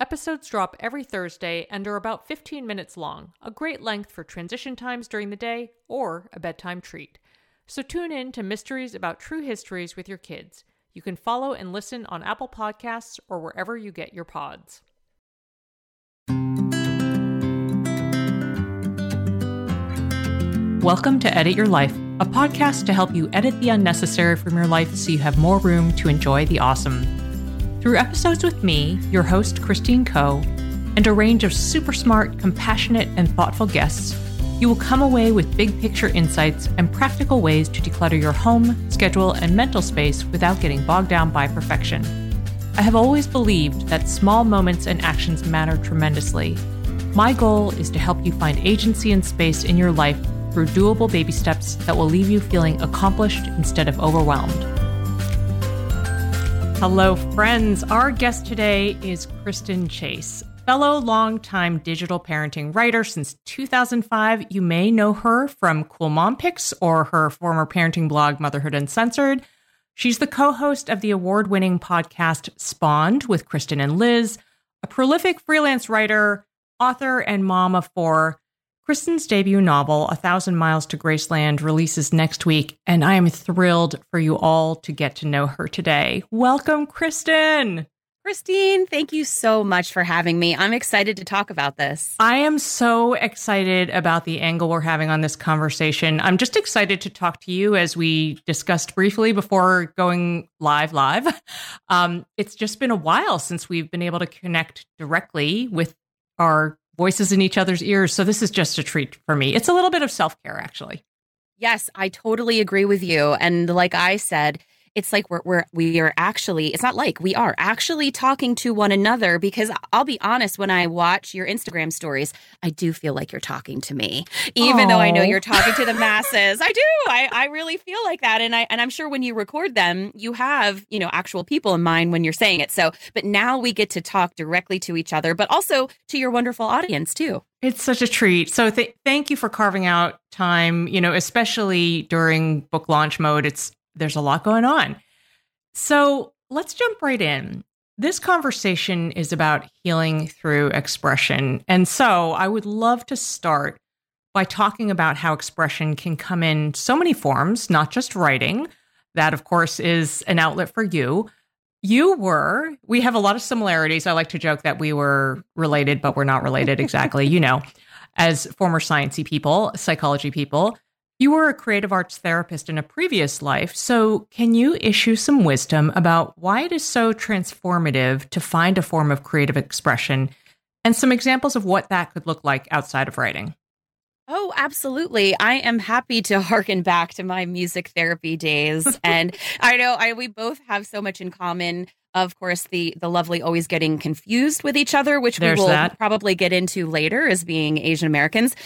Episodes drop every Thursday and are about 15 minutes long, a great length for transition times during the day or a bedtime treat. So tune in to Mysteries About True Histories with your kids. You can follow and listen on Apple Podcasts or wherever you get your pods. Welcome to Edit Your Life, a podcast to help you edit the unnecessary from your life so you have more room to enjoy the awesome. Through episodes with me, your host, Christine Koh, and a range of super smart, compassionate, and thoughtful guests, you will come away with big picture insights and practical ways to declutter your home, schedule, and mental space without getting bogged down by perfection. I have always believed that small moments and actions matter tremendously. My goal is to help you find agency and space in your life through doable baby steps that will leave you feeling accomplished instead of overwhelmed. Hello, friends. Our guest today is Kristen Chase, fellow longtime digital parenting writer since 2005. You may know her from Cool Mom Picks or her former parenting blog, Motherhood Uncensored. She's the co host of the award winning podcast Spawned with Kristen and Liz, a prolific freelance writer, author, and mom of four. Kristen's debut novel, A Thousand Miles to Graceland, releases next week, and I am thrilled for you all to get to know her today. Welcome, Kristen. Christine, thank you so much for having me. I'm excited to talk about this. I am so excited about the angle we're having on this conversation. I'm just excited to talk to you as we discussed briefly before going live live. Um, it's just been a while since we've been able to connect directly with our voices in each other's ears. So this is just a treat for me. It's a little bit of self care, actually. Yes, I totally agree with you. And like I said, it's like we're, we're we are actually it's not like we are actually talking to one another because i'll be honest when i watch your instagram stories i do feel like you're talking to me even Aww. though i know you're talking to the masses i do I, I really feel like that and i and i'm sure when you record them you have you know actual people in mind when you're saying it so but now we get to talk directly to each other but also to your wonderful audience too it's such a treat. So th- thank you for carving out time, you know, especially during book launch mode. It's there's a lot going on. So let's jump right in. This conversation is about healing through expression. And so I would love to start by talking about how expression can come in so many forms, not just writing. That, of course, is an outlet for you. You were, we have a lot of similarities. I like to joke that we were related, but we're not related exactly, you know, as former sciencey people, psychology people. You were a creative arts therapist in a previous life, so can you issue some wisdom about why it is so transformative to find a form of creative expression and some examples of what that could look like outside of writing? Oh, absolutely. I am happy to harken back to my music therapy days. and I know I we both have so much in common. Of course, the the lovely always getting confused with each other, which There's we will that. probably get into later as being Asian Americans.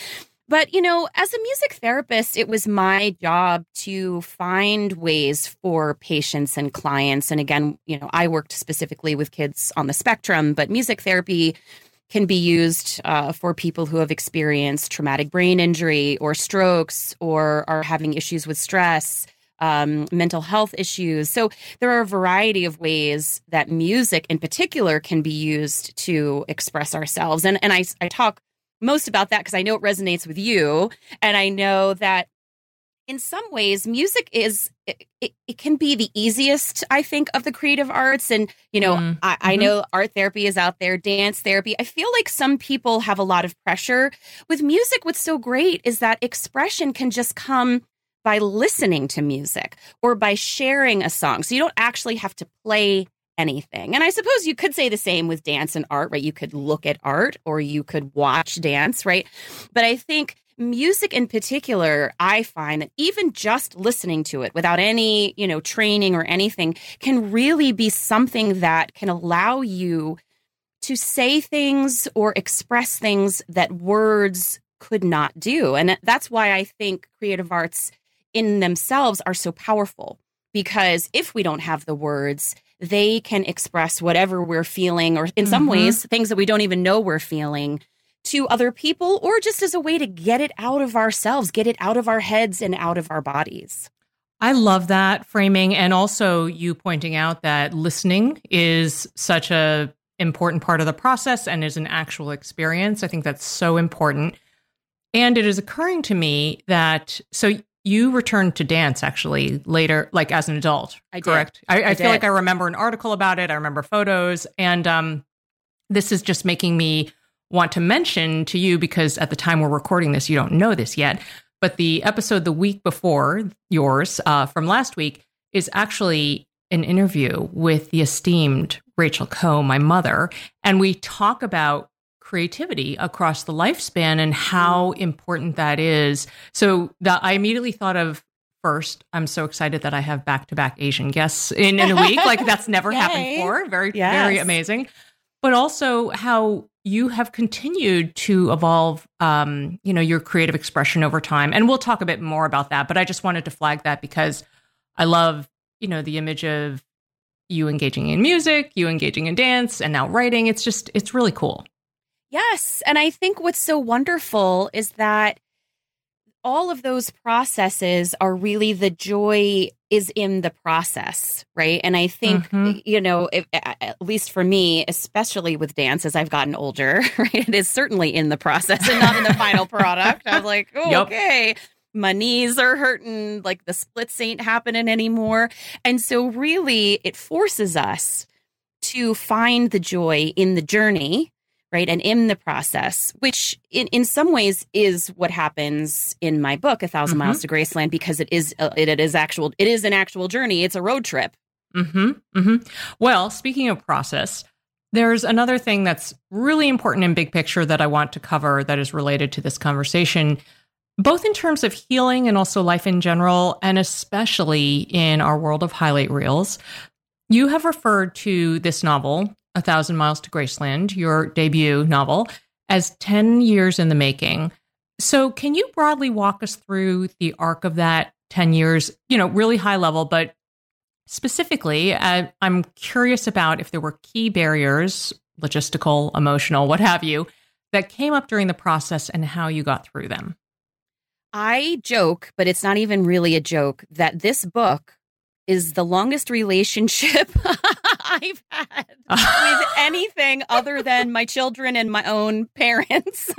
But, you know, as a music therapist, it was my job to find ways for patients and clients. And again, you know, I worked specifically with kids on the spectrum, but music therapy can be used uh, for people who have experienced traumatic brain injury or strokes or are having issues with stress. Um, mental health issues. So there are a variety of ways that music in particular can be used to express ourselves. And, and I, I talk most about that because I know it resonates with you. And I know that in some ways, music is, it, it, it can be the easiest, I think, of the creative arts. And, you know, mm. I, I mm-hmm. know art therapy is out there, dance therapy. I feel like some people have a lot of pressure. With music, what's so great is that expression can just come by listening to music or by sharing a song. So you don't actually have to play anything. And I suppose you could say the same with dance and art, right? You could look at art or you could watch dance, right? But I think music in particular, I find that even just listening to it without any, you know, training or anything can really be something that can allow you to say things or express things that words could not do. And that's why I think creative arts in themselves are so powerful because if we don't have the words, they can express whatever we're feeling, or in some mm-hmm. ways, things that we don't even know we're feeling to other people, or just as a way to get it out of ourselves, get it out of our heads and out of our bodies. I love that framing. And also, you pointing out that listening is such a important part of the process and is an actual experience. I think that's so important. And it is occurring to me that so you returned to dance actually later, like as an adult. I correct. I, I, I feel like I remember an article about it. I remember photos, and um, this is just making me want to mention to you because at the time we're recording this, you don't know this yet. But the episode the week before yours uh, from last week is actually an interview with the esteemed Rachel Koh, my mother, and we talk about creativity across the lifespan and how important that is. So that I immediately thought of first, I'm so excited that I have back to back Asian guests in, in a week. like that's never happened before. Very, yes. very amazing. But also how you have continued to evolve um, you know, your creative expression over time. And we'll talk a bit more about that. But I just wanted to flag that because I love, you know, the image of you engaging in music, you engaging in dance, and now writing. It's just, it's really cool. Yes. And I think what's so wonderful is that all of those processes are really the joy is in the process, right? And I think, mm-hmm. you know, if, at least for me, especially with dance as I've gotten older, right, it is certainly in the process and not in the final product. I'm like, oh, yep. okay, my knees are hurting, like the splits ain't happening anymore. And so, really, it forces us to find the joy in the journey right and in the process which in, in some ways is what happens in my book a 1000 mm-hmm. miles to graceland because it is uh, it, it is actual it is an actual journey it's a road trip mm-hmm, mm-hmm. well speaking of process there's another thing that's really important in big picture that i want to cover that is related to this conversation both in terms of healing and also life in general and especially in our world of highlight reels you have referred to this novel a Thousand Miles to Graceland, your debut novel, as 10 years in the making. So, can you broadly walk us through the arc of that 10 years, you know, really high level, but specifically, uh, I'm curious about if there were key barriers, logistical, emotional, what have you, that came up during the process and how you got through them. I joke, but it's not even really a joke, that this book is the longest relationship I've had with anything other than my children and my own parents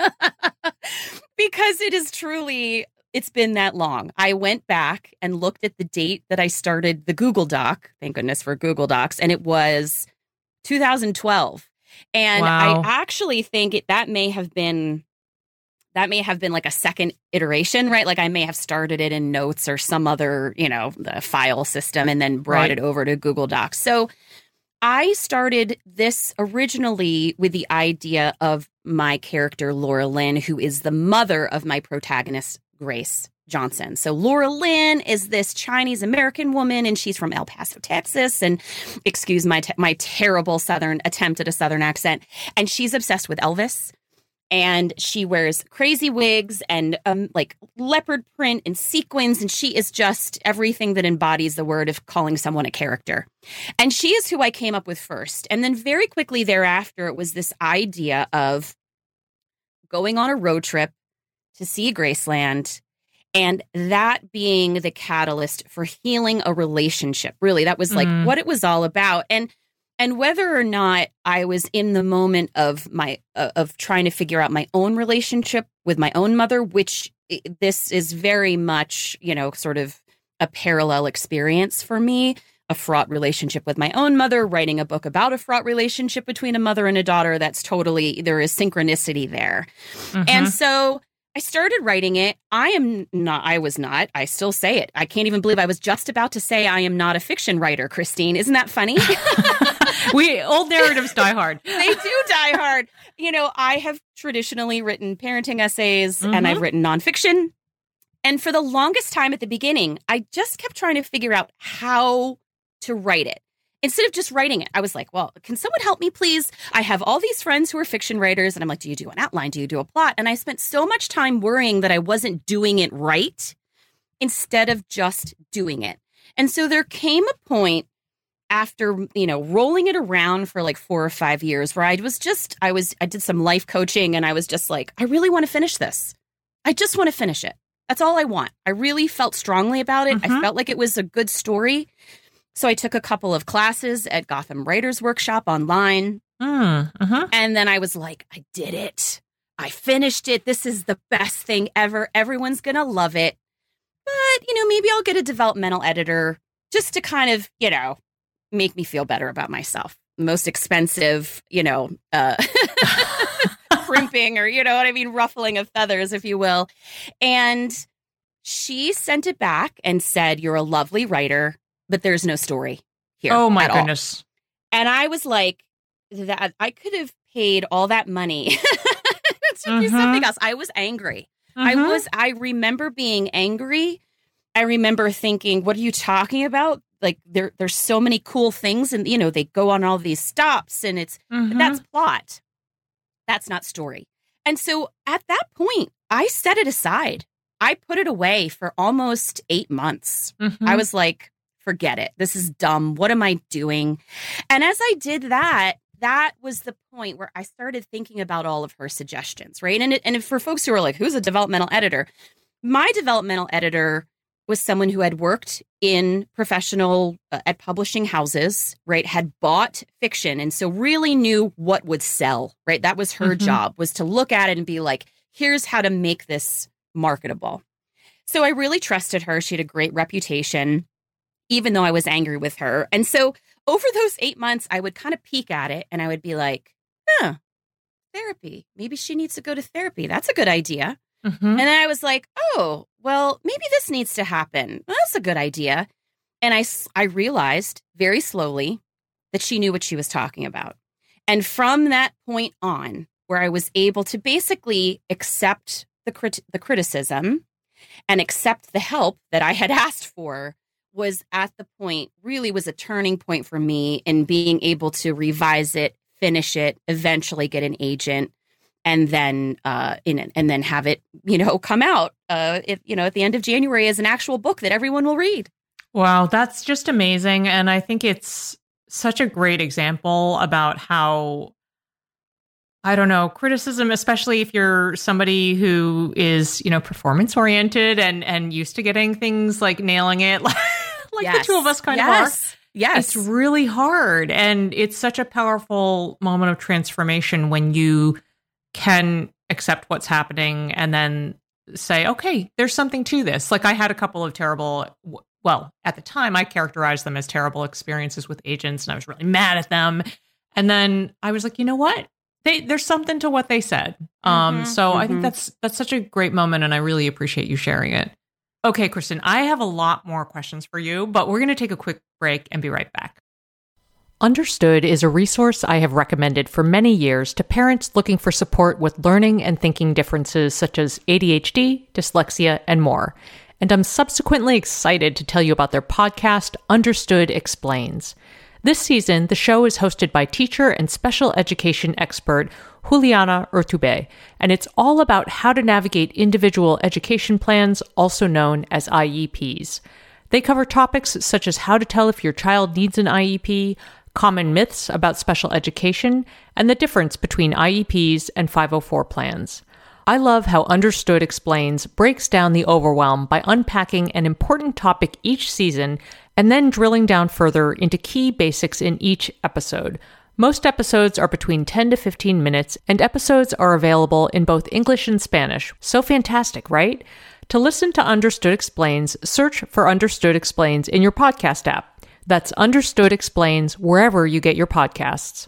because it is truly it's been that long. I went back and looked at the date that I started the Google Doc. Thank goodness for Google Docs and it was 2012. And wow. I actually think it, that may have been that may have been like a second iteration, right? Like I may have started it in notes or some other, you know, the file system and then brought right. it over to Google Docs. So I started this originally with the idea of my character, Laura Lynn, who is the mother of my protagonist, Grace Johnson. So Laura Lynn is this Chinese American woman, and she's from El Paso, Texas. And excuse my te- my terrible Southern attempt at a Southern accent. And she's obsessed with Elvis and she wears crazy wigs and um, like leopard print and sequins and she is just everything that embodies the word of calling someone a character. And she is who i came up with first. And then very quickly thereafter it was this idea of going on a road trip to see graceland and that being the catalyst for healing a relationship really. That was like mm. what it was all about. And and whether or not I was in the moment of my uh, of trying to figure out my own relationship with my own mother, which this is very much you know sort of a parallel experience for me a fraught relationship with my own mother, writing a book about a fraught relationship between a mother and a daughter. That's totally, there is synchronicity there. Mm-hmm. And so I started writing it. I am not, I was not, I still say it. I can't even believe I was just about to say I am not a fiction writer, Christine. Isn't that funny? we old narratives die hard. they do die hard. You know, I have traditionally written parenting essays mm-hmm. and I've written nonfiction. And for the longest time at the beginning, I just kept trying to figure out how to write it instead of just writing it, I was like, well, can someone help me, please? I have all these friends who are fiction writers. And I'm like, do you do an outline? Do you do a plot? And I spent so much time worrying that I wasn't doing it right instead of just doing it. And so there came a point after, you know, rolling it around for like four or five years where I was just, I was, I did some life coaching and I was just like, I really want to finish this. I just want to finish it. That's all I want. I really felt strongly about it. Mm-hmm. I felt like it was a good story. So I took a couple of classes at Gotham Writers Workshop online. Mm, uh-huh. And then I was like, I did it. I finished it. This is the best thing ever. Everyone's going to love it. But, you know, maybe I'll get a developmental editor just to kind of, you know, make me feel better about myself. Most expensive, you know, uh, crimping or, you know what I mean, ruffling of feathers, if you will. And she sent it back and said, You're a lovely writer but there's no story here. Oh my goodness. All. And I was like, that I could have paid all that money to mm-hmm. do something else. I was angry. Mm-hmm. I was, I remember being angry. I remember thinking, what are you talking about? Like there, there's so many cool things and you know, they go on all these stops and it's, mm-hmm. that's plot. That's not story. And so at that point, I set it aside. I put it away for almost eight months. I mm-hmm. was like, forget it. This is dumb. What am I doing? And as I did that, that was the point where I started thinking about all of her suggestions, right? And it, and for folks who are like, who's a developmental editor? My developmental editor was someone who had worked in professional uh, at publishing houses, right? Had bought fiction and so really knew what would sell, right? That was her mm-hmm. job was to look at it and be like, here's how to make this marketable. So I really trusted her. She had a great reputation even though I was angry with her. And so over those eight months, I would kind of peek at it and I would be like, huh, therapy. Maybe she needs to go to therapy. That's a good idea. Mm-hmm. And then I was like, oh, well, maybe this needs to happen. Well, that's a good idea. And I, I realized very slowly that she knew what she was talking about. And from that point on, where I was able to basically accept the, crit- the criticism and accept the help that I had asked for, was at the point, really was a turning point for me in being able to revise it, finish it, eventually get an agent, and then uh, in and then have it, you know, come out, uh, if, you know, at the end of January as an actual book that everyone will read. Wow, that's just amazing, and I think it's such a great example about how I don't know, criticism, especially if you're somebody who is, you know, performance oriented and and used to getting things like nailing it. like yes. the two of us kind yes. of are. Yes. It's really hard. And it's such a powerful moment of transformation when you can accept what's happening and then say, okay, there's something to this. Like I had a couple of terrible, well, at the time, I characterized them as terrible experiences with agents and I was really mad at them. And then I was like, you know what? They, there's something to what they said. Um, mm-hmm, so mm-hmm. I think mm-hmm. that's that's such a great moment, and I really appreciate you sharing it. Okay, Kristen, I have a lot more questions for you, but we're going to take a quick break and be right back. Understood is a resource I have recommended for many years to parents looking for support with learning and thinking differences such as ADHD, dyslexia, and more. And I'm subsequently excited to tell you about their podcast, Understood Explains. This season, the show is hosted by teacher and special education expert Juliana Urtubey, and it's all about how to navigate individual education plans, also known as IEPs. They cover topics such as how to tell if your child needs an IEP, common myths about special education, and the difference between IEPs and 504 plans. I love how Understood Explains breaks down the overwhelm by unpacking an important topic each season and then drilling down further into key basics in each episode. Most episodes are between 10 to 15 minutes, and episodes are available in both English and Spanish. So fantastic, right? To listen to Understood Explains, search for Understood Explains in your podcast app. That's Understood Explains wherever you get your podcasts.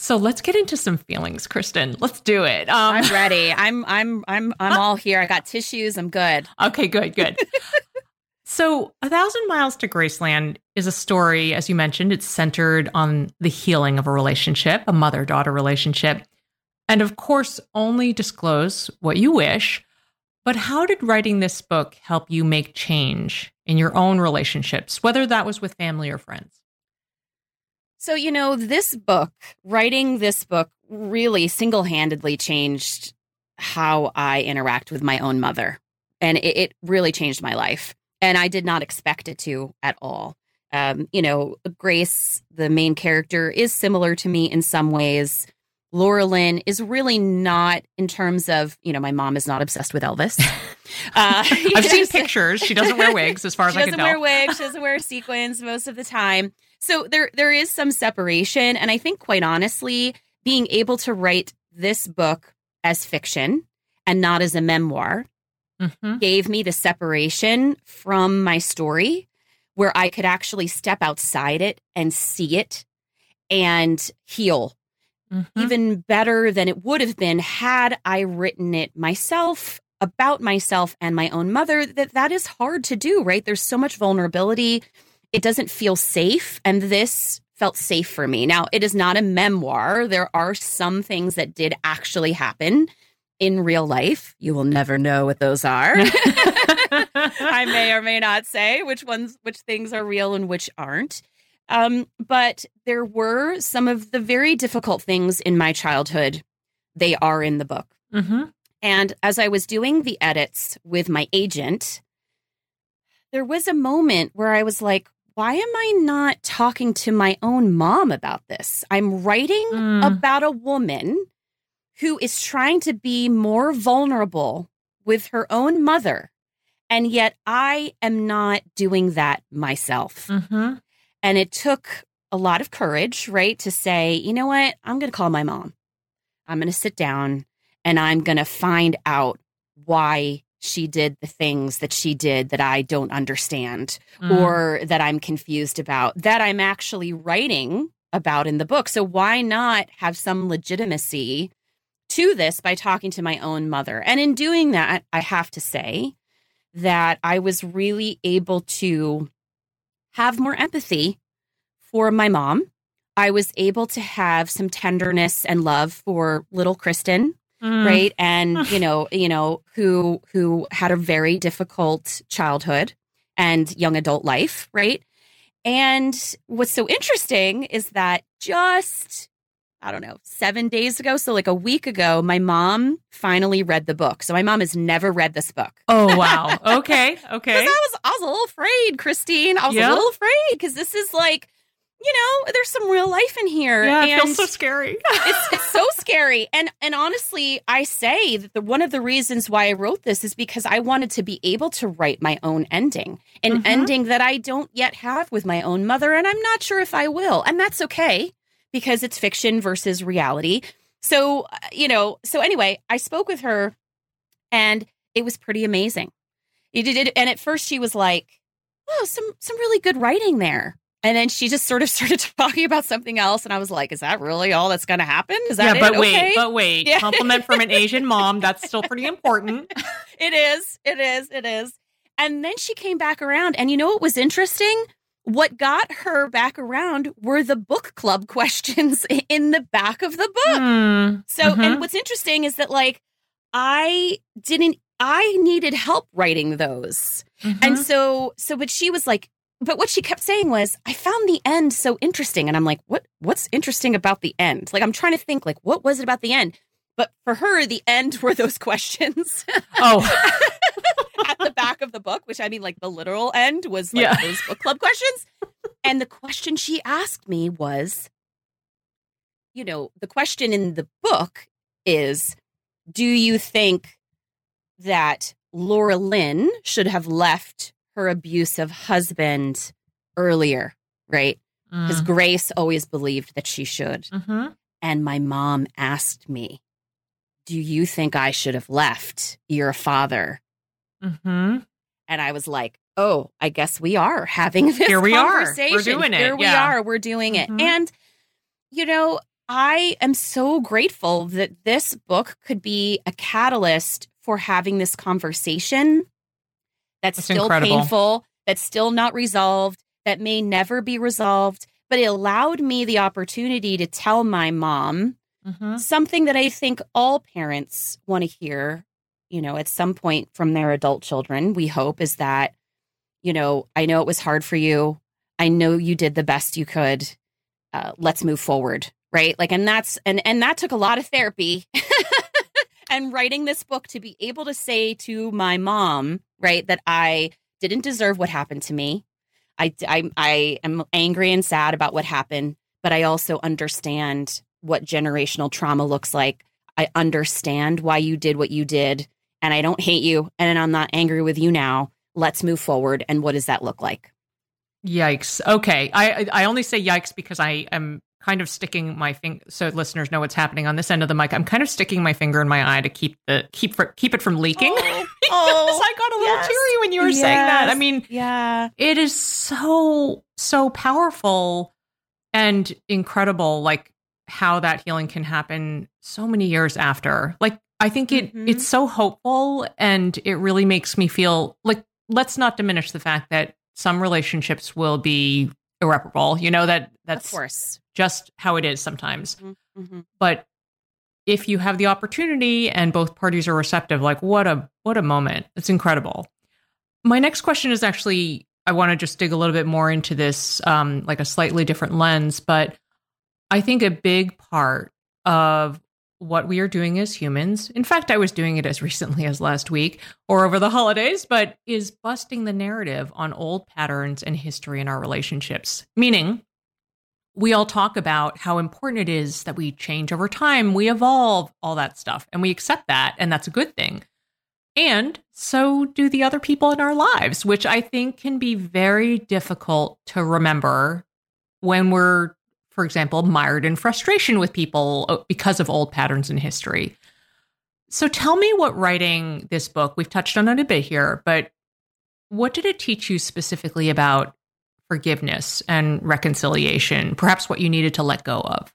So let's get into some feelings, Kristen. Let's do it. Um, I'm ready. I'm I'm I'm I'm all here. I got tissues. I'm good. Okay, good, good. so, A Thousand Miles to Graceland is a story, as you mentioned, it's centered on the healing of a relationship, a mother daughter relationship. And of course, only disclose what you wish. But how did writing this book help you make change in your own relationships, whether that was with family or friends? So, you know, this book, writing this book really single handedly changed how I interact with my own mother. And it, it, really changed my life. And I did not expect it to at all. Um, you know, Grace, the main character, is similar to me in some ways. Laura Lynn is really not in terms of, you know, my mom is not obsessed with Elvis. Uh, I've seen pictures. She doesn't wear wigs, as far as I can tell. She doesn't wear wigs. She doesn't wear sequins most of the time. So there, there is some separation, and I think, quite honestly, being able to write this book as fiction and not as a memoir mm-hmm. gave me the separation from my story, where I could actually step outside it and see it and heal Mm-hmm. even better than it would have been had I written it myself about myself and my own mother that that is hard to do right there's so much vulnerability it doesn't feel safe and this felt safe for me now it is not a memoir there are some things that did actually happen in real life you will never know what those are i may or may not say which ones which things are real and which aren't um, but there were some of the very difficult things in my childhood. They are in the book. Mm-hmm. And as I was doing the edits with my agent, there was a moment where I was like, why am I not talking to my own mom about this? I'm writing mm. about a woman who is trying to be more vulnerable with her own mother. And yet I am not doing that myself. Mm-hmm. And it took a lot of courage, right, to say, you know what, I'm going to call my mom. I'm going to sit down and I'm going to find out why she did the things that she did that I don't understand mm. or that I'm confused about, that I'm actually writing about in the book. So why not have some legitimacy to this by talking to my own mother? And in doing that, I have to say that I was really able to have more empathy for my mom. I was able to have some tenderness and love for little Kristen, mm. right? And you know, you know, who who had a very difficult childhood and young adult life, right? And what's so interesting is that just I don't know, seven days ago. So, like a week ago, my mom finally read the book. So, my mom has never read this book. Oh, wow. Okay. Okay. I was, I was a little afraid, Christine. I was a little afraid because this is like, you know, there's some real life in here. Yeah, it feels so scary. it's, it's so scary. And and honestly, I say that the, one of the reasons why I wrote this is because I wanted to be able to write my own ending, an mm-hmm. ending that I don't yet have with my own mother, and I'm not sure if I will. And that's okay because it's fiction versus reality. So, uh, you know, so anyway, I spoke with her and it was pretty amazing. It did, and at first she was like, "Oh, some some really good writing there." And then she just sort of started talking about something else. And I was like, is that really all that's going to happen? Is that yeah, but it? wait, Okay. but wait. Yeah. Compliment from an Asian mom. That's still pretty important. it is. It is. It is. And then she came back around. And you know what was interesting? What got her back around were the book club questions in the back of the book. Hmm. So, and what's interesting is that, like, I didn't, I needed help writing those. Mhm. And so, so, but she was like, but what she kept saying was, I found the end so interesting. And I'm like, what, what's interesting about the end? Like, I'm trying to think, like, what was it about the end? But for her, the end were those questions oh, at the back of the book, which I mean, like, the literal end was like Yeah. those book club questions. And the question she asked me was, you know, the question in the book is, do you think that Laura Lynn should have left her abusive husband earlier, right? Because Mm. Grace always believed that she should. Mhm. And my mom asked me, Do you think I should have left your father? Mhm. And I was like, Oh, I guess we are having this Here we are. We're doing it. Here we Yeah. are. We're doing it. Mhm. And, you know, I am so grateful that this book could be a catalyst for having this conversation that's, That's still incredible. painful, that's still not resolved, that may never be resolved. But it allowed me the opportunity to tell my mom Mhm. something that I think all parents want to hear, you know, at some point from their adult children, we hope is that, you know, I know it was hard for you. I know you did the best you could. Uh, let's move forward. Right. Like, and that's, and, and that took a lot of therapy and writing this book to be able to say to my mom, right, that I didn't deserve what happened to me. I, I, I am angry and sad about what happened, but I also understand what generational trauma looks like. I understand why you did what you did, and I don't hate you, and I'm not angry with you now. Let's move forward. And what does that look like? Yikes. Okay. I I only say yikes because I am kind of sticking my finger so listeners know what's happening on this end of the mic. I'm kind of sticking my finger in my eye to keep the keep for, keep it from leaking. Oh, Because I got a little yes. teary when you were saying that. I mean, yeah. it is so so powerful and incredible like how that healing can happen so many years after like i think it Mhm. it's so hopeful and it really makes me feel like let's not diminish the fact that some relationships will be irreparable. You know that Of that's course. just how it is sometimes. Hmm but if you have the opportunity and both parties are receptive like what a what a moment. It's incredible. My next question is actually i want to just dig a little bit more into this um, like a slightly different lens but i think a big part of what we are doing as humans in fact i was doing it as recently as last week or over the holidays but is busting the narrative on old patterns and history in our relationships meaning we all talk about how important it is that we change over time, we evolve, all that stuff, and we accept that, and that's a good thing. And so do the other people in our lives, which I think can be very difficult to remember when we're, for example, mired in frustration with people uh, because of old patterns in history. So tell me what writing this book, we've touched on it a bit here, but what did it teach you specifically about forgiveness and reconciliation, perhaps what you needed to let go of.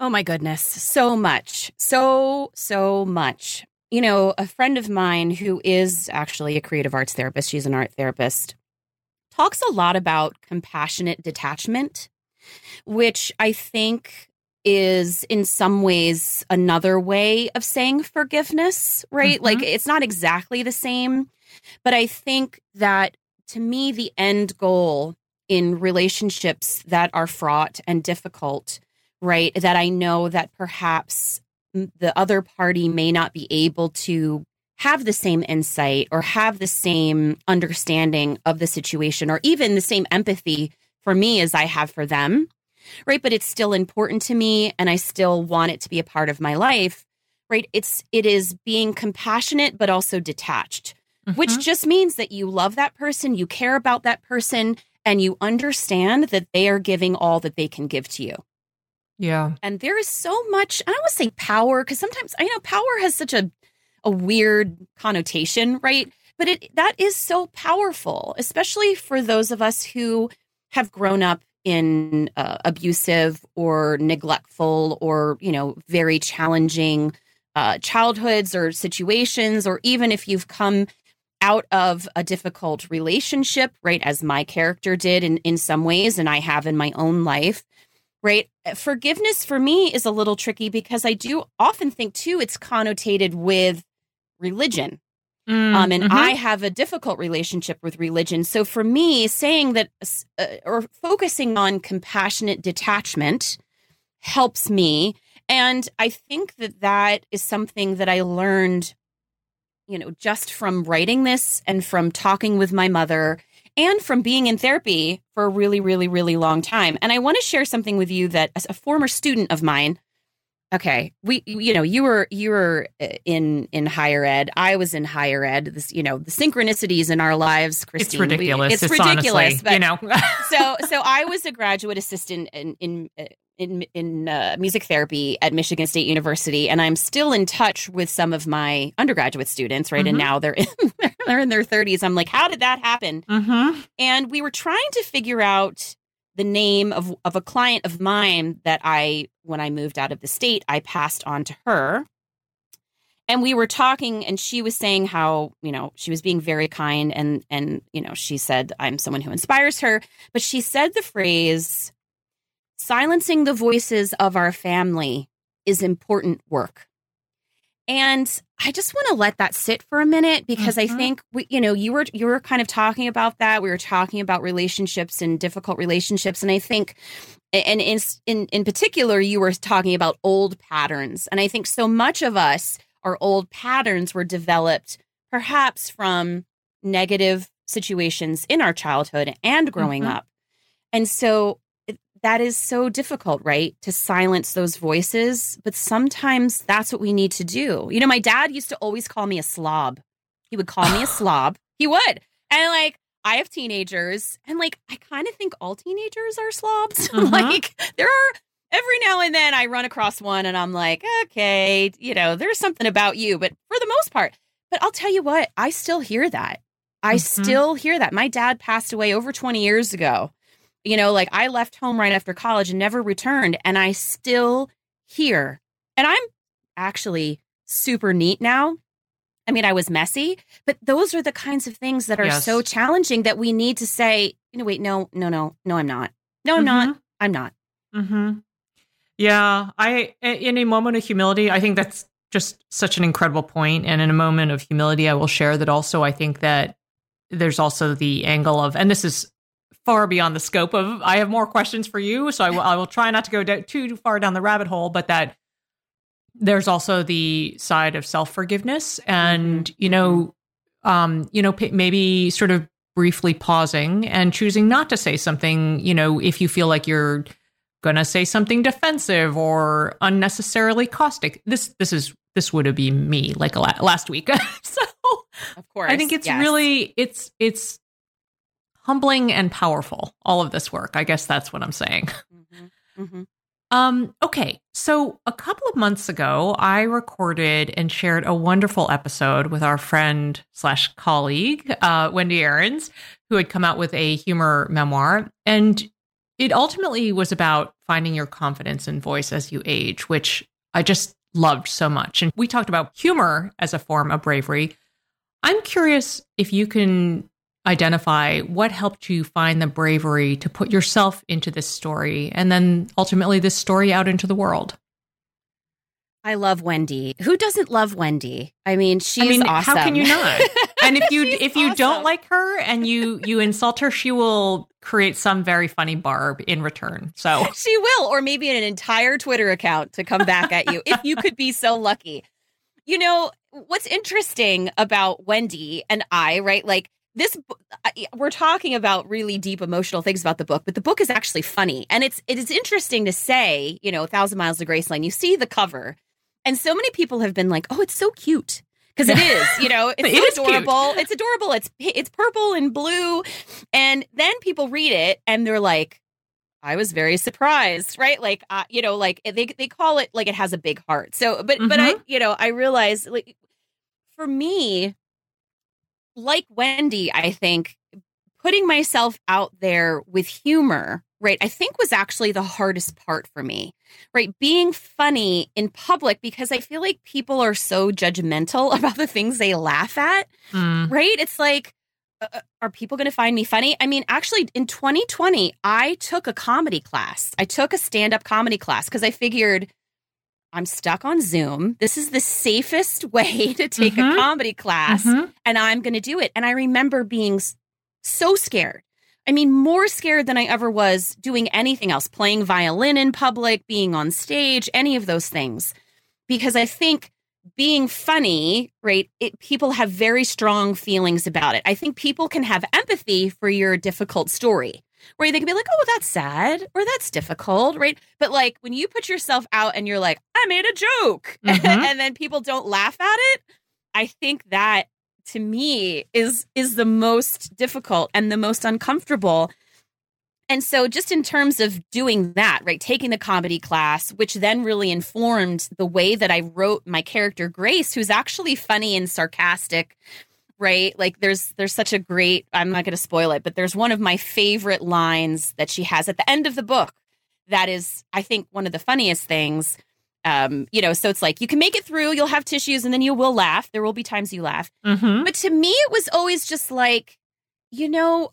Oh my goodness. So much. So, so much. You know, a friend of mine who is actually a creative arts therapist, she's an art therapist, talks a lot about compassionate detachment, which I think is in some ways another way of saying forgiveness, right? Mhm. Like it's not exactly the same, but I think that to me, the end goal in relationships that are fraught and difficult right? That I know that perhaps the other party may not be able to have the same insight or have the same understanding of the situation or even the same empathy for me as I have for them, right? But it's still important to me and I still want it to be a part of my life, right? It's it is being compassionate but also detached, which Mhm. just means that you love that person, you care about that person and you understand that they are giving all that they can give to you. yeah, And there is so much, I to say power, because sometimes I know power has such a, a weird connotation, right? but it that is so powerful, especially for those of us who have grown up in uh, abusive or neglectful or you know very challenging uh, childhoods or situations, or even if you've come out of a difficult relationship, right, as my character did in, in some ways, and I have in my own life, right? Forgiveness for me is a little tricky because I do often think, too, it's connotated with religion. Mm, um, and mm-hmm. I have a difficult relationship with religion. So for me, saying that uh, or focusing on compassionate detachment helps me and I think that that is something that I learned, you know, just from writing this and from talking with my mother and from being in therapy for a really, really, really long time. And I want to share something with you that as a former student of mine, okay, we, you know, you were, you were uh, in, in higher ed. I was in higher ed. This, you know, the synchronicities in our lives, Christine. It's ridiculous. We, it's, it's, ridiculous. Honestly, but, you know, so, so I was a graduate assistant in, in uh, in in uh, music therapy at Michigan State University, and I'm still in touch with some of my undergraduate students. Right, mm-hmm. and now they're in, they're in their 30s. I'm like, how did that happen? Mm-hmm. And we were trying to figure out the name of of a client of mine that I, when I moved out of the state, I passed on to her. And we were talking, and she was saying how you know she was being very kind, and and you know she said I'm someone who inspires her, but she said the phrase silencing the voices of our family is important work. And I just want to let that sit for a minute because mm-hmm. I think we, you know, you were you were kind of talking about that. We were talking about relationships and difficult relationships, and I think, and in in in particular, you were talking about old patterns. And I think so much of us, our old patterns, were developed perhaps from negative situations in our childhood and growing mm-hmm. up. And so that is so difficult, right? To silence those voices. But sometimes that's what we need to do. You know, my dad used to always call me a slob. He would call me a slob. He would. And like, I have teenagers, and like, I kind of think all teenagers are slobs. Mm-hmm. like, there are every now and then I run across one and I'm like, okay, you know, there's something about you. But for the most part, but I'll tell you what, I still hear that. I mm-hmm. still hear that. My dad passed away over 20 years ago. You know, like I left home right after college and never returned, and I still hear. And I'm actually super neat now. I mean, I was messy, but those are the kinds of things that are yes. so challenging that we need to say, you know, wait, no, no, no, no, I'm not. No, I'm mm-hmm. not. I'm not. Mm-hmm. Yeah. I, in a moment of humility, I think that's just such an incredible point. And in a moment of humility, I will share that also I think that there's also the angle of, and this is far beyond the scope of I have more questions for you, so I will, I will try not to go too far down the rabbit hole, but that there's also the side of self-forgiveness and mm-hmm. you know um you know p- maybe sort of briefly pausing and choosing not to say something, you know, if you feel like you're going to say something defensive or unnecessarily caustic. This this is this would have been me like last week. so of course. I think it's yes. really it's it's humbling and powerful, all of this work. I guess that's what I'm saying. Mm-hmm. Mm-hmm. Um, okay, so a couple of months ago, I recorded and shared a wonderful episode with our friend slash colleague, uh, Wendi Aarons, who had come out with a humor memoir. And it ultimately was about finding your confidence and voice as you age, which I just loved so much. And we talked about humor as a form of bravery. I'm curious if you can identify what helped you find the bravery to put yourself into this story and then ultimately this story out into the world. I love Wendi. Who doesn't love Wendi? I mean, she's I mean, awesome. How can you not? And if you if you awesome. don't like her and you you insult her, she will create some very funny barb in return. So she will, or maybe an entire Twitter account to come back at you if you could be so lucky. You know what's interesting about Wendi and I, right? Like this we're talking about really deep emotional things about the book but the book is actually funny and it's it is interesting to say you know a thousand miles to graceland you see the cover and so many people have been like oh it's so cute because it is you know it's it so adorable it's adorable it's it's purple and blue and then people read it and they're like I was very surprised, right? Like, uh, you know, like they they call it like it has a big heart. So, but mm-hmm. but I, mm-hmm. you know, I realize like for me, like Wendi, I think putting myself out there with humor, right, I think was actually the hardest part for me, right? Being funny in public because I feel like people are so judgmental about the things they laugh at, mm. right? It's like, uh, uh are people going to find me funny? I mean, actually, in 2020, I took a comedy class. I took a stand up comedy class because I figured I'm stuck on Zoom. This is the safest way to take mm-hmm. a comedy class, mm-hmm. and I'm going to do it. And I remember being so scared. I mean, more scared than I ever was doing anything else, playing violin in public, being on stage, any of those things. Because I think being funny, right, it, people have very strong feelings about it. I think people can have empathy for your difficult story where they can be like, oh, that's sad or that's difficult, right? But like when you put yourself out and you're like, I made a joke, mm-hmm. and then people don't laugh at it, I think that to me is is the most difficult and the most uncomfortable. And so just in terms of doing that, right, taking the comedy class, which then really informed the way that I wrote my character Grace, who's actually funny and sarcastic, right? Like there's there's such a great I'm not going to spoil it, but there's one of my favorite lines that she has at the end of the book that is I think one of the funniest things. Um, you know, so it's like you can make it through, you'll have tissues and then you will laugh. There will be times you laugh. Mm-hmm. But to me it was always just like, you know,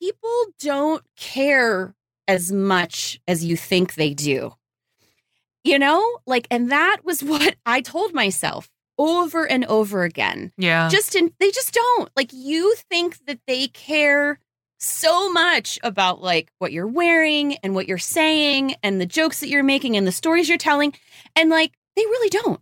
people don't care as much as you think they do. You know, like, and that was what I told myself over and over again. Yeah. Just in they just don't. Like you think that they care so much about like what you're wearing and what you're saying and the jokes that you're making and the stories you're telling and like they really don't.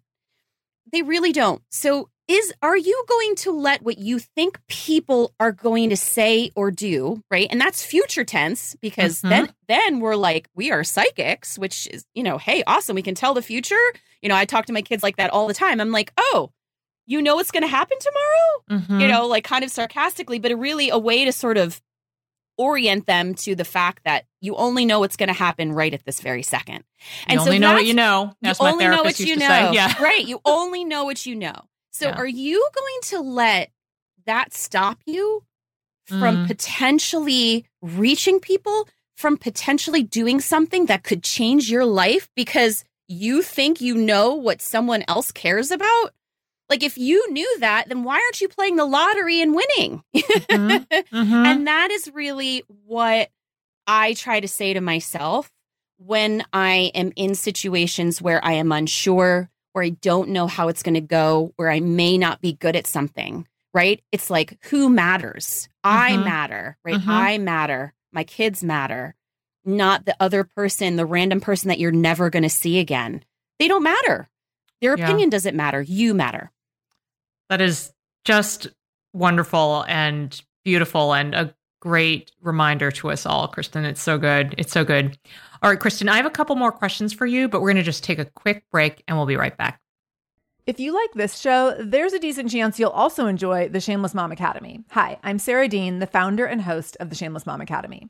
They really don't. So is are you going to let what you think people are going to say or do right? And that's future tense because mm-hmm. then then we're like we are psychics which is you know hey awesome we can tell the future. You know i talk to my kids like that all the time. I'm like oh you know what's going to happen tomorrow? Mm-hmm. you know like kind of sarcastically but a really a way to sort of orient them to the fact that you only know what's going to happen right at this very second. And you only so know what you know. That's you only know what you know say. yeah. Right. You only know what you know so yeah. are you going to let that stop you from mm. potentially reaching people, from potentially doing something that could change your life because you think you know what someone else cares about? Like if you knew that, then why aren't you playing the lottery and winning? Mm-hmm. Mm-hmm. and that is really what I try to say to myself when I am in situations where I am unsure, where I don't know how it's going to go, where I may not be good at something, right? It's like, who matters? Mm-hmm. I matter, right? Mm-hmm. I matter. My kids matter, not the other person, the random person that you're never going to see again. They don't matter. Their yeah. opinion doesn't matter. You matter. That is just wonderful and beautiful and a great reminder to us all, Kristen. It's so good. It's so good. All right, Kristen, I have a couple more questions for you, but we're going to just take a quick break and we'll be right back. If you like this show, there's a decent chance you'll also enjoy the Shameless Mom Academy. Hi, I'm Sarah Dean, the founder and host of the Shameless Mom Academy.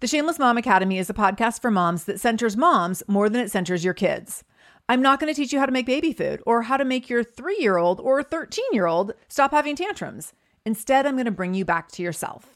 The Shameless Mom Academy is a podcast for moms that centers moms more than it centers your kids. I'm not going to teach you how to make baby food or how to make your three year old or 13 year old stop having tantrums. Instead, I'm going to bring you back to yourself.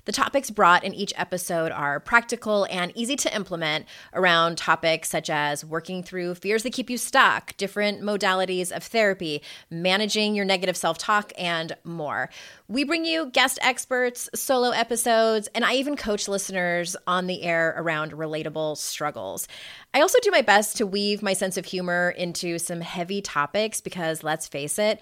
The topics brought in each episode are practical and easy to implement around topics such as working through fears that keep you stuck, different modalities of therapy, managing your negative self talk, and more. We bring you guest experts, solo episodes, and I even coach listeners on the air around relatable struggles. I also do my best to weave my sense of humor into some heavy topics because let's face it,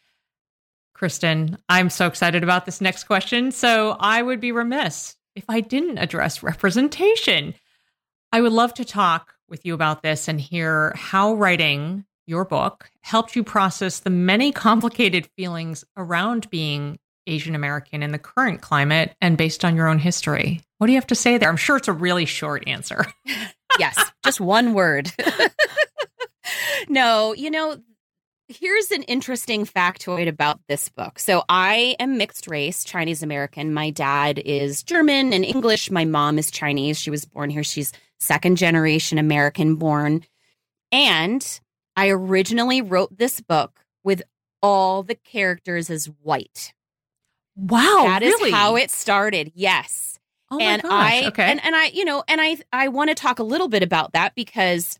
Kristen, I'm so excited about this next question. So I would be remiss if I didn't address representation. I would love to talk with you about this and hear how writing your book helped you process the many complicated feelings around being Asian American in the current climate and based on your own history. What do you have to say there? I'm sure it's a really short answer. yes, just one word. no, you know, here's an interesting factoid about this book. So I am mixed race, Chinese American. My dad is German and English. My mom is Chinese. She was born here. She's second generation American born. And I originally wrote this book with all the characters as white. Wow. That is really? how it started. Yes. Oh and gosh, I okay. and, and I, you know, and I I want to talk a little bit about that because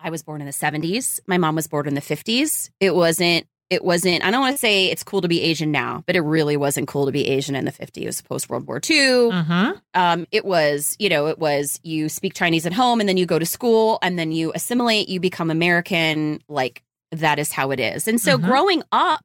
I was born in the 70s. My mom was born in the 50s. It wasn't it wasn't I don't want to say it's cool to be Asian now, but it really wasn't cool to be Asian in the 50s. Post World War II. Mhm. Um, it was, you know, it was you speak Chinese at home and then you go to school and then you assimilate, you become American. Like that is how it is. And so Mhm. growing up,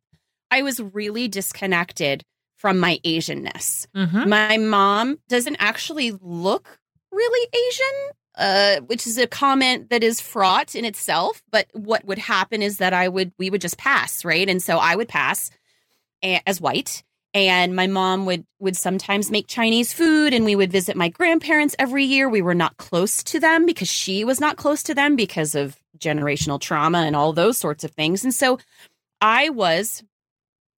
I was really disconnected from my Asianness. Mhm. My mom doesn't actually look really Asian, uh, which is a comment that is fraught in itself. But what would happen is that I would, we would just pass, right? And so I would pass as white. And my mom would would sometimes make Chinese food, and we would visit my grandparents every year. We were not close to them because she was not close to them because of generational trauma and all those sorts of things. And so I was,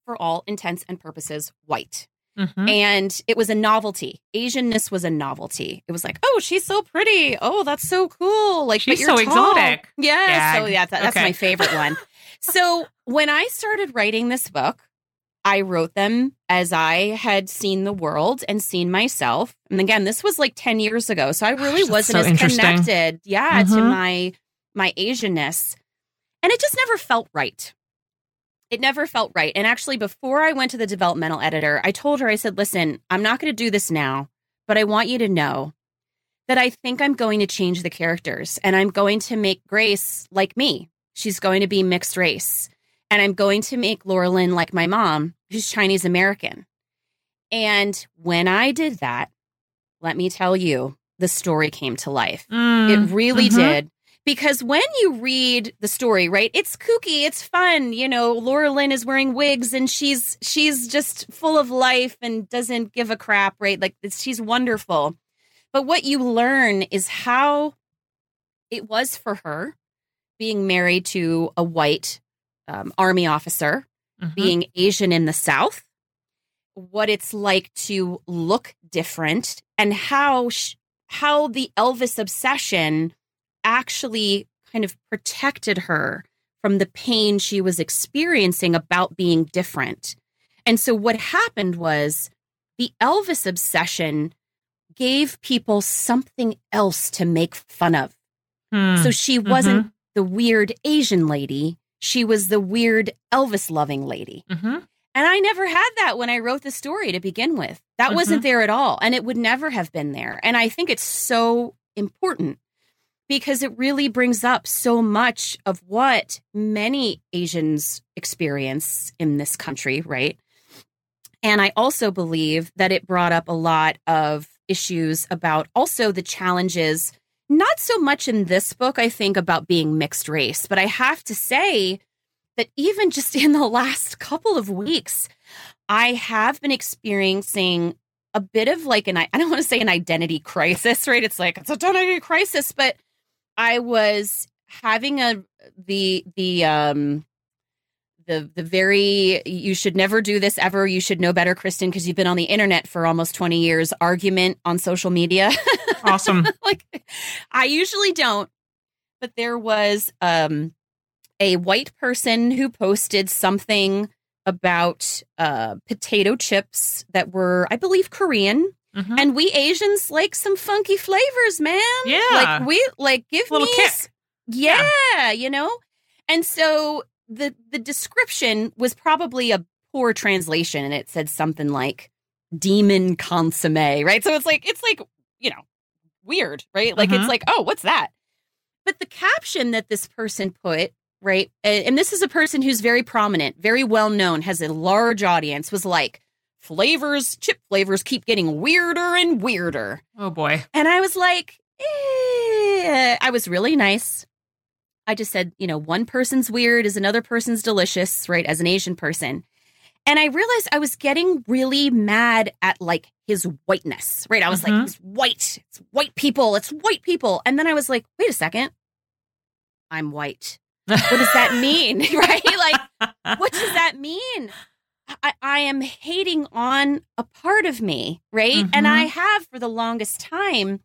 for all intents and purposes, white. Mhm. And it was a novelty. Asianness was a novelty. It was like, oh, she's so pretty. Oh, that's so cool. Like, but She's you're so tall. exotic. Yeah. So yeah, that, that's Okay. my favorite one. so when I started writing this book, I wrote them as I had seen the world and seen myself. And again, this was like 10 years ago. So I really Gosh, wasn't so as connected, yeah, to Mhm. my my Asianness. And it just never felt right. It never felt right. And actually, before I went to the developmental editor, I told her, I said, listen, I'm not going to do this now, but I want you to know that I think I'm going to change the characters and I'm going to make Grace like me. She's going to be mixed race. And I'm going to make Laura Lynn like my mom, who's Chinese American. And when I did that, let me tell you, the story came to life. Mm, It really mhm. did. Because when you read the story, right, it's kooky, it's fun. You know, Laura Lynn is wearing wigs and she's she's just full of life and doesn't give a crap, right? Like she's wonderful. But what you learn is how it was for her being married to a white um, army officer, Mhm. being Asian in the South, what it's like to look different, and how sh- how the Elvis obsession actually kind of protected her from the pain she was experiencing about being different. And so what happened was the Elvis obsession gave people something else to make fun of. Hmm. So she Mm-hmm. wasn't the weird Asian lady, she was the weird Elvis loving lady. Mhm. And I never had that when I wrote the story to begin with. That wasn't Mhm. there at all. And it would never have been there. And I think it's so important because it really brings up so much of what many Asians experience in this country, right? And I also believe that it brought up a lot of issues about also the challenges not so much in this book, I think, about being mixed race, but I have to say that even just in the last couple of weeks, I have been experiencing a bit of like an I don't want to say an identity crisis, right? It's like it's a identity crisis, but I was having a the the um the the very you should never do this ever. You should know better kristen because you've been on the internet for almost 20 years. Argument on social media. Awesome. like i usually don't but there was um a white person who posted something about uh potato chips that were i believe korean Mhm. and we asians like some funky flavors man Yeah. like we like give Little me kick. s- yeah, you know? And so the the description was probably a poor translation and it said something like demon consomme right? So it's like it's like you know weird right? Like it's like oh what's that? But the caption that this person put right and this is a person who's very prominent very well known has a large audience was like flavors chip flavors keep getting weirder and weirder Oh boy. and I was like, eh. I was really nice. I just said, you know, one person's weird is another person's delicious, right? As an Asian person. And I realized I was getting really mad at like his whiteness, right? I was Mhm. like, he's white. It's white people. It's white people. And then I was like, wait a second. I'm white. What does that mean? right? Like, what does that mean? I, I am hating on a part of me, right? And Mhm. I have for the longest time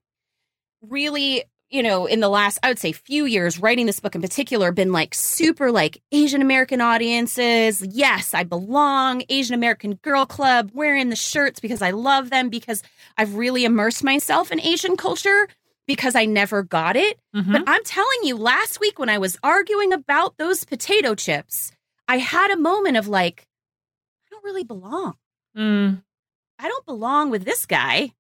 really, you know, in the last, I would say, few years, writing this book in particular, been like super like Asian American audiences. Yes, I belong. Asian American Girl Club, wearing the shirts because I love them, because I've really immersed myself in Asian culture because I never got it. Mhm. But I'm telling you, last week when I was arguing about those potato chips, I had a moment of like, don't really belong. Mm. I don't belong with this guy,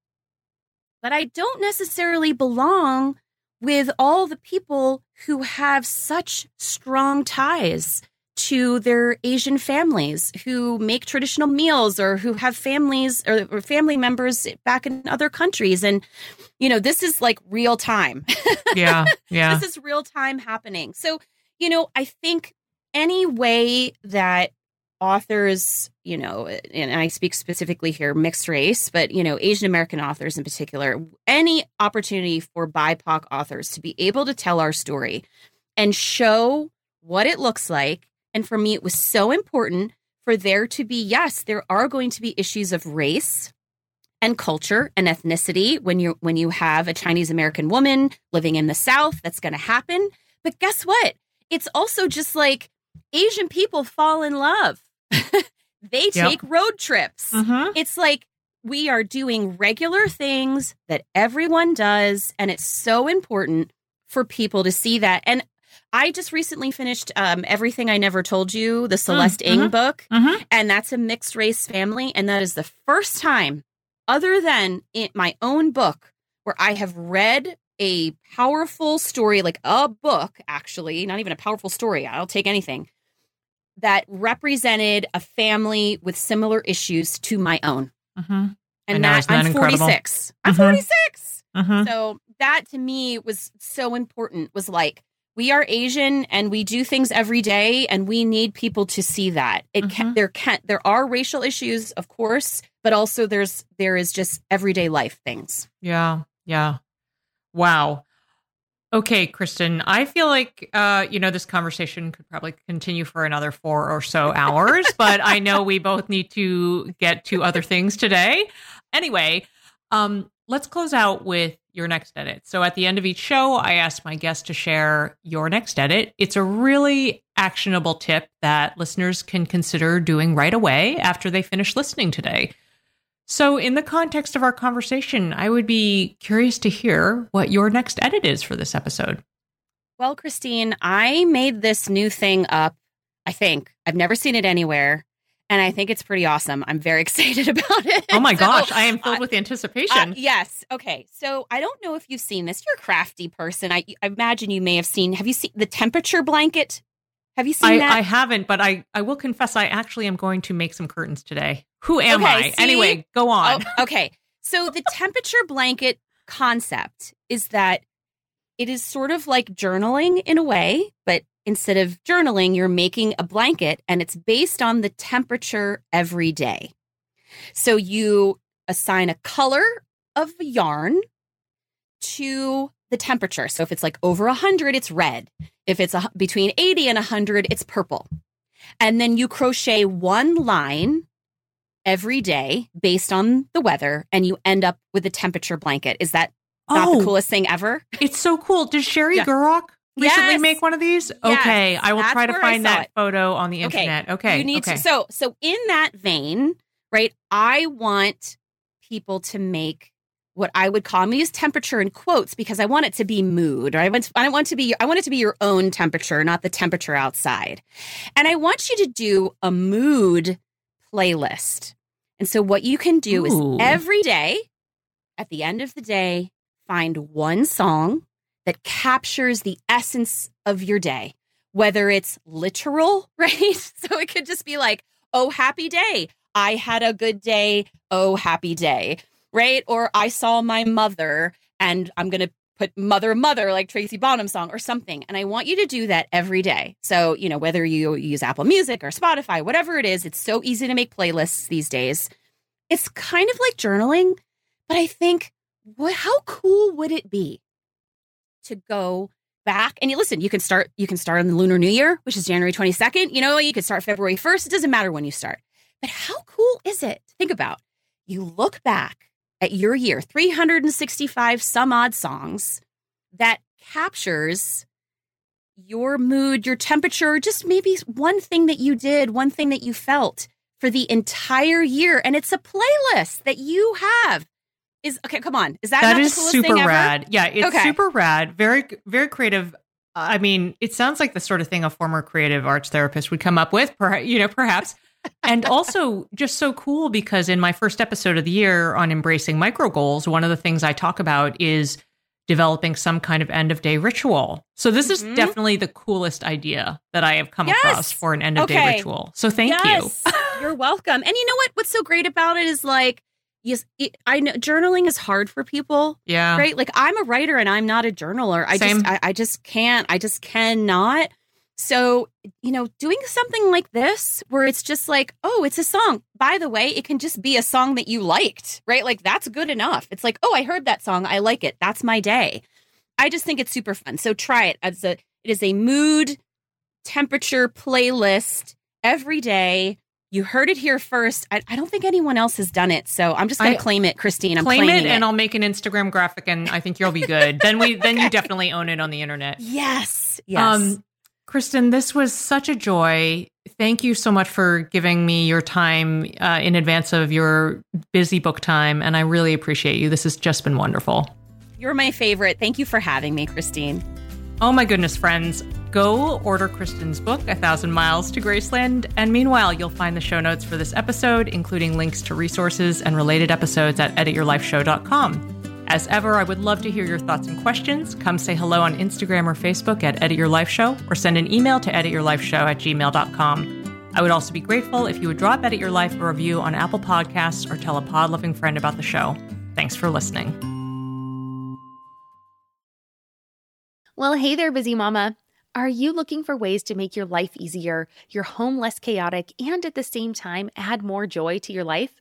but I don't necessarily belong with all the people who have such strong ties to their Asian families, who make traditional meals or who have families or, or family members back in other countries. And, you know, this is like real time. Yeah. Yeah. this is real time happening. So, you know, I think any way that authors, you know, and I speak specifically here mixed race, but, you know, Asian American authors in particular, any opportunity for BIPOC authors to be able to tell our story and show what it looks like. And for me, it was so important for there to be, yes, there are going to be issues of race and culture and ethnicity when you when you have a Chinese American woman living in the South. That's going to happen. But guess what? It's also just like Asian people fall in love. they Yep. take road trips. Mhm. It's like we are doing regular things that everyone does, and it's so important for people to see that. And I just recently finished um, Everything I Never Told You, the Celeste Ng mhm. book Mhm. and that's a mixed race family and that is the first time other than in my own book where i have read a powerful story like a book actually not even a powerful story i'll take anything that represented a family with similar issues to my own Mhm. I and know, that i'm incredible? 46 i'm Mhm. 46 Mhm. so that to me was so important was like we are asian and we do things every day and we need people to see that it can Mhm. there can there are racial issues of course but also there's there is just everyday life things Yeah. Yeah. Wow. Okay, Kristen, I feel like uh, you know, this conversation could probably continue for another four or so hours, but I know we both need to get to other things today. Anyway, um, let's close out with your next edit. So at the end of each show, I ask my guests to share your next edit. It's a really actionable tip that listeners can consider doing right away after they finish listening today. So, in the context of our conversation, I would be curious to hear what your next edit is for this episode. well christine i made this new thing up i think i've never seen it anywhere and i think it's pretty awesome i'm very excited about it Oh my So, gosh, I am filled uh, with Uh, anticipation. yes. Okay. So I don't know if you've seen this. You're a crafty person. I, I imagine you may have seen. Have you seen the temperature blanket? Have you seen I, that? I haven't, but I, I will confess I actually am going to make some curtains today. Who am Okay, I? see? Anyway, go oh, on. Oh, okay. So the temperature blanket concept is that it is sort of like journaling in a way, but instead of journaling, you're making a blanket and it's based on the temperature every day. So you assign a color of yarn to the temperature. So if it's like over 100, it's red. If it's a, between 80 and 100, it's purple. And then you crochet one line every day based on the weather and you end up with a temperature blanket. Is that not Oh. the coolest thing ever? It's so cool. Did Sherry Yeah. Gurrock recently Yes. make one of these? Yes. Okay, I will That's try to find that it. photo on the Okay. internet. Okay, You need okay. to so so in that vein, right? I want people to make what I would call I'm gonna use temperature in quotes because I want it to be mood. Or I want I want to be I want it to be your own temperature, not the temperature outside. And I want you to do a mood playlist. And so what you can do Ooh. is every day, at the end of the day, find one song that captures the essence of your day, whether it's literal, right? So it could just be like, oh, happy day. I had a good day. Oh, happy day, right? Or I saw my mother and I'm going to put mother, mother, like Tracy Bonham song or something. And I want you to do that every day. So, you know, whether you use Apple Music or Spotify, whatever it is, it's so easy to make playlists these days. It's kind of like journaling, but I think, what, how cool would it be to go back and you listen you can start you can start on the lunar new year which is january 22nd you know you could start february 1st it doesn't matter when you start but how cool is it think about you look back at your year 365 some odd songs that captures your mood your temperature just maybe one thing that you did one thing that you felt for the entire year and it's a playlist that you have is okay come on is that, that not is the coolest super thing ever? rad. Yeah, it's Okay. super rad. Very, very creative. I mean, it sounds like the sort of thing a former creative arts therapist would come up with, perhaps, you know, perhaps. And also just so cool because in my first episode of the year on embracing micro goals, one of the things I talk about is developing some kind of end of day ritual. So this Mhm. is definitely the coolest idea that I have come Yes. across for an end of day Okay. ritual. So thank yes, you. You're welcome. And you know what? What's so great about it is like, yes, it, I know journaling is hard for people, Yeah. right? Like I'm a writer and I'm not a journaler. I Same. just, I, I just can't. I just cannot. So, you know, doing something like this where it's just like, oh, it's a song. By the way, it can just be a song that you liked, right? Like that's good enough. It's like, oh, I heard that song. I like it. That's my day. I just think it's super fun. So try it. As a, it is a mood temperature playlist every day. You heard it here first. I, I don't think anyone else has done it, so I'm just going to claim it, Christine. I'm Claim claiming it, and I'll make an Instagram graphic, and I think you'll be good. then we, then you definitely own it on the internet. yes, yes. Um, Kristen, this was such a joy. Thank you so much for giving me your time uh, in advance of your busy book time, and I really appreciate you. This has just been wonderful. You're my favorite. Thank you for having me, Christine. Oh my goodness, friends. Go order Kristen's book, A Thousand Miles to Graceland. And meanwhile, you'll find the show notes for this episode, including links to resources and related episodes at edityourlifeshow.com. As ever, I would love to hear your thoughts and questions. Come say hello on Instagram or Facebook at Edit Your Life Show or send an email to edityourlifeshow at gmail.com. I would also be grateful if you would drop Edit Your Life a review on Apple Podcasts or tell a pod loving friend about the show. Thanks for listening. Well, hey there, busy mama. Are you looking for ways to make your life easier, your home less chaotic, and at the same time add more joy to your life?